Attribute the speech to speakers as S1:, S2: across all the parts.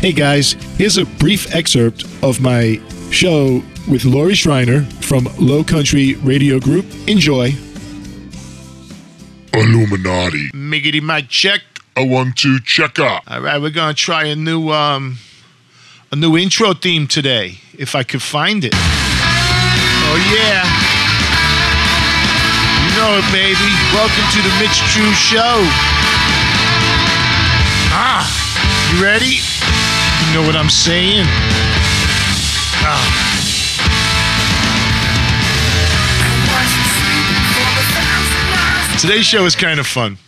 S1: Hey guys, here's a brief excerpt of my show with Lori Shriner from Low Country Radio Group. Enjoy.
S2: Illuminati.
S3: Miggity mic check.
S2: A one two checker.
S3: All right, we're gonna try a new um a new intro theme today, if I could find it. Oh yeah. You know it, baby. Welcome to the Mitch Tru Show. Ah, you ready? Know what I'm saying? Ah. Today's show is kind of fun.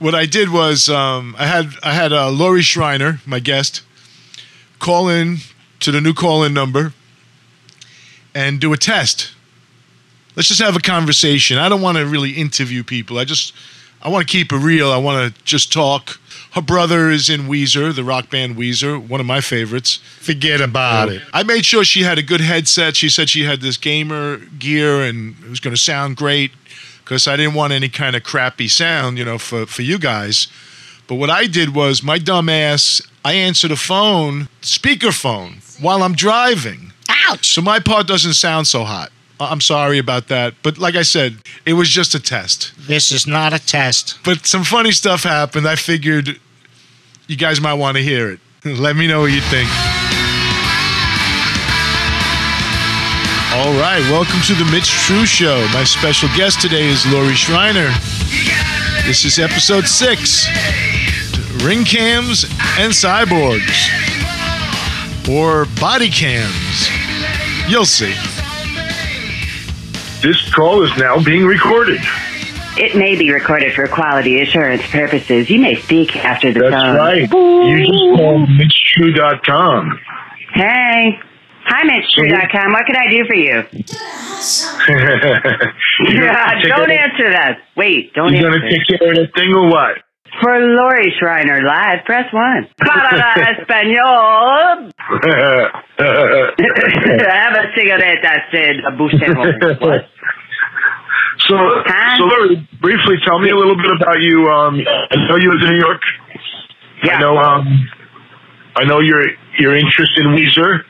S3: What I did was um, I had I had uh, Lori Shriner, my guest, call in to the new call-in number and do a test. Let's just have a conversation. I don't want to really interview people. I just I want to keep it real. I want to just talk. Her brother is in Weezer, the rock band Weezer, one of my favorites. Forget about it. I made sure she had a good headset. She said she had this gamer gear and it was going to sound great because I didn't want any kind of crappy sound, you know, for, for you guys. But what I did was my dumb ass, I answered a phone, speakerphone, while I'm driving.
S4: Ouch!
S3: So my part doesn't sound so hot. I'm sorry about that. But like I said, it was just a test.
S4: This is not a test.
S3: But some funny stuff happened. I figured you guys might want to hear it. Let me know what you think. All right, welcome to the Mitch Tru Show. My special guest today is Lori Shriner. This is episode six Ring Cams and Cyborgs, or Body Cams. You'll see.
S5: This call is now being recorded.
S6: It may be recorded for quality assurance purposes. You may speak after the
S5: That's
S6: tone.
S5: right. You just called MitchTru.com.
S6: Hey. Hi, MitchTru.com. What can I do for you?
S5: you
S6: Yeah, don't answer that. Wait, don't
S5: You gonna
S6: answer.
S5: take care of that thing or what?
S6: For Lori Shriner Live, press 1. Para Espanol. Have a cigarette, I said. A. What?
S5: so,
S6: Huh?
S5: so Larry, briefly tell me a little bit about you. Um, I know you was in New York.
S6: Yeah.
S5: I know. Um, I know your your interest in Weezer.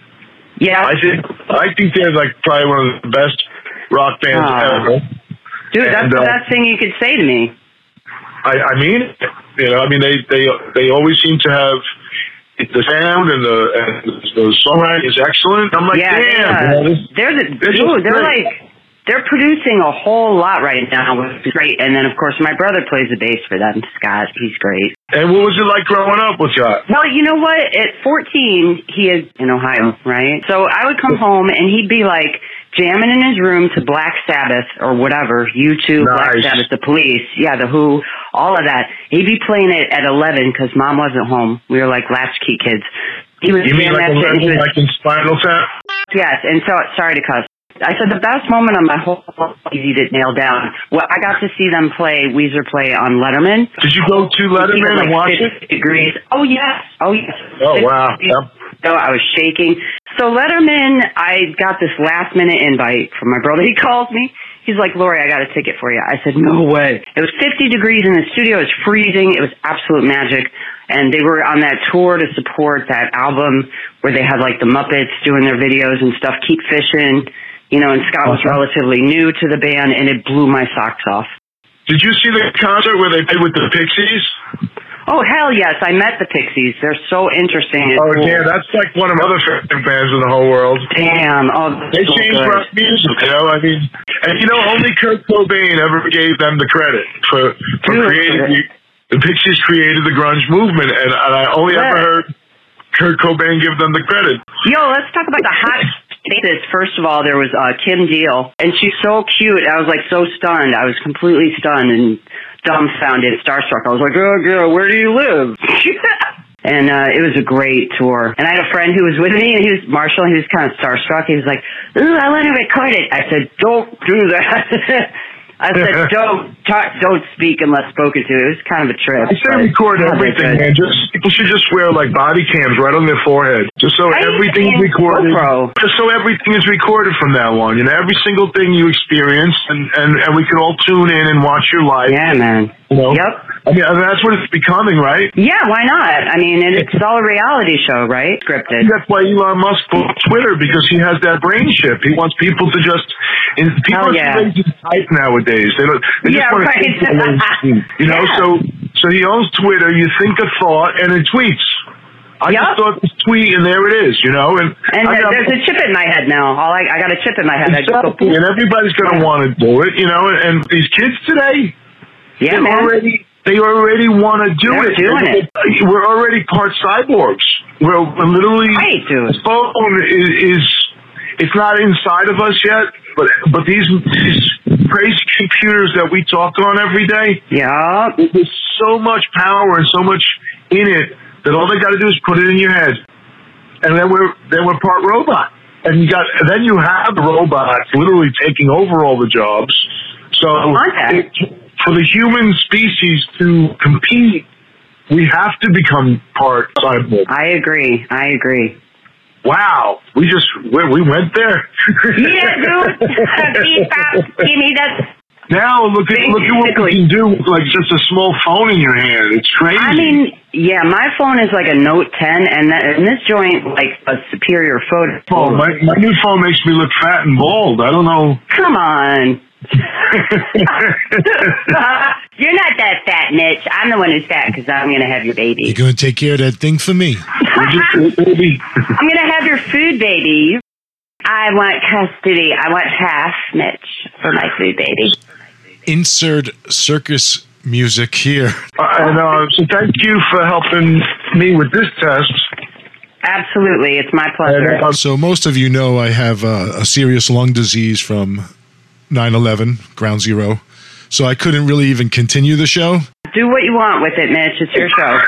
S6: Yeah.
S5: I think I think they're like probably one of the best rock bands
S6: Aw.
S5: ever.
S6: Dude, that's
S5: and,
S6: the
S5: uh,
S6: best thing you could say to me.
S5: I, I mean, you know, I mean, they they they always seem to have the sound and the and the songwriting is excellent. I'm like,
S6: yeah,
S5: damn,
S6: they, uh, they're the,
S5: this is
S6: dude, they're
S5: great.
S6: like they're producing a whole lot right now, which is great. And then of course my brother plays the bass for them, Scott. He's great.
S5: And what was it like growing up with you?
S6: Well, you know what? At 14, he is in Ohio, right? So I would come home and he'd be like jamming in his room to Black Sabbath or whatever, U2, Black Sabbath, The Police, yeah, The Who, all of that. He'd be playing it at 11 because mom wasn't home. We were like latchkey kids. He was
S5: You mean like
S6: that
S5: a
S6: shit. and he
S5: level
S6: would-
S5: like in Spinal Tap?
S6: Yes, and so sorry to cuss. I said the best moment of my whole life easy to nail down. Well, I got to see them play Weezer play on Letterman.
S5: Did you go to Letterman
S6: was
S5: and
S6: like
S5: watch
S6: 50
S5: it?
S6: degrees. Oh yes, oh yes.
S5: Oh, wow.
S6: 50
S5: Yep.
S6: I was shaking. So Letterman, I got this last minute invite from my brother. He calls me. He's like, Lori, I got a ticket for you. I said, no way. It was 50 degrees in the studio. It was freezing. It was absolute magic. And they were on that tour to support that album where they had like the Muppets doing their videos and stuff, Keep Fishing. You know, and Scott was relatively new to the band and it blew my socks off.
S5: Did you see the concert where they played with the Pixies?
S6: Oh, hell yes. I met the Pixies. They're so interesting.
S5: Oh,
S6: cool.
S5: yeah, that's like one of my other favorite bands in the whole world.
S6: Damn. Oh,
S5: They
S6: so
S5: changed
S6: good.
S5: rock music, you know. I mean, and you know, only Kurt Cobain ever gave them the credit for for
S6: Dude.
S5: creating the, the Pixies created the grunge movement, and, and I only
S6: Yeah.
S5: ever heard Kurt Cobain give them the credit.
S6: Yo, let's talk about the hot spaces. First of all, there was uh, Kim Deal, and she's so cute. I was like so stunned. I was completely stunned and dumbfounded, starstruck. I was like, oh, girl, where do you live? and uh, it was a great tour. And I had a friend who was with me, and he was Marshall. He was kind of starstruck. He was like, "Ooh, I want to record it." I said, "Don't do that." I said, "Don't talk, don't speak unless spoken to." It was kind of a trip.
S5: I say
S6: but-
S5: record everything, man. Just people should just wear like body cams right on their forehead, just so
S6: I
S5: everything is recorded.
S6: GoPro.
S5: Just so everything is recorded from now on. You know, every single thing you experience, and and and we can all tune in and watch your life.
S6: Yeah, man.
S5: You know?
S6: Yep.
S5: I mean, that's what it's becoming, right?
S6: Yeah, why not? I mean, it's all a reality show, right? Scripted.
S5: That's why Elon Musk bought Twitter because he has that brain chip. He wants people to just. People
S6: oh,
S5: are
S6: yeah.
S5: to type nowadays. They don't. They
S6: Yeah,
S5: just want
S6: right.
S5: to think on their- You know,
S6: Yeah.
S5: so so he owns Twitter. You think a thought and it tweets. I
S6: Yep.
S5: just thought this tweet and there it is. You know, and
S6: And
S5: I
S6: there-
S5: got-
S6: there's a chip in my head now. All I, I got a chip in my head. Just go,
S5: Exactly. And everybody's going to want to do it, you know. And, and these kids today,
S6: yeah,
S5: they
S6: man.
S5: already they already want to do
S6: They're
S5: it.
S6: doing it.
S5: We're already part cyborgs. We're, literally
S6: Right, dude.
S5: the phone is, is it's not inside of us yet, but but these these crazy computers that we talk on every day,
S6: Yeah.
S5: there's so much power and so much in it that all they got to do is put it in your head, and then we're then we're part robot. And you got then you have the robots literally taking over all the jobs. So
S6: Contact.
S5: it, for the human species to compete, we have to become part cyborg.
S6: I agree. I agree.
S5: Wow, we just we, we went there.
S6: Yeah, dude. Beep, bop, Give me
S5: now look at look at what we can do with like just a small phone in your hand. It's crazy.
S6: I mean, yeah, my phone is like a Note 10, and, that, and this joint like a superior photo.
S5: oh, my my new phone makes me look fat and bald. I don't know.
S6: Come on. You're not that fat, Mitch. I'm the one who's fat because I'm going to have your baby.
S3: You're going to take care of that thing for me.
S5: We're just- maybe.
S6: I'm going to have your food, baby. I want custody. I want half, Mitch, for my food, baby.
S3: Insert circus music here.
S5: and uh, so thank you for helping me with this test.
S6: Absolutely. It's my pleasure.
S5: And, uh,
S3: So, most of you know I have a, a serious lung disease from 9 11, ground zero. So, I couldn't really even continue the show.
S6: Do what you want with it, Mitch. It's your show.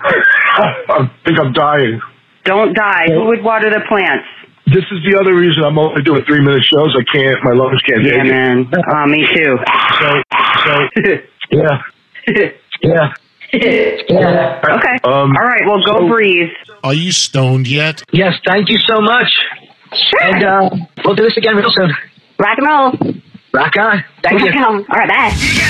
S5: I think I'm dying.
S6: Don't die. Who would water the plants?
S5: This is the other reason I'm only doing three minute shows. I can't. My lungs can't
S6: Yeah,
S5: take it.
S6: man. Oh, me too.
S5: So, so yeah, yeah.
S6: okay.
S5: Um,
S6: All right. Well, go
S5: so-
S6: breathe.
S3: Are you stoned yet?
S4: Yes, thank you so much. And uh, we'll do this again real soon.
S7: Rock and roll.
S4: Rock on. Thank you.
S7: Rock on. All right, bye.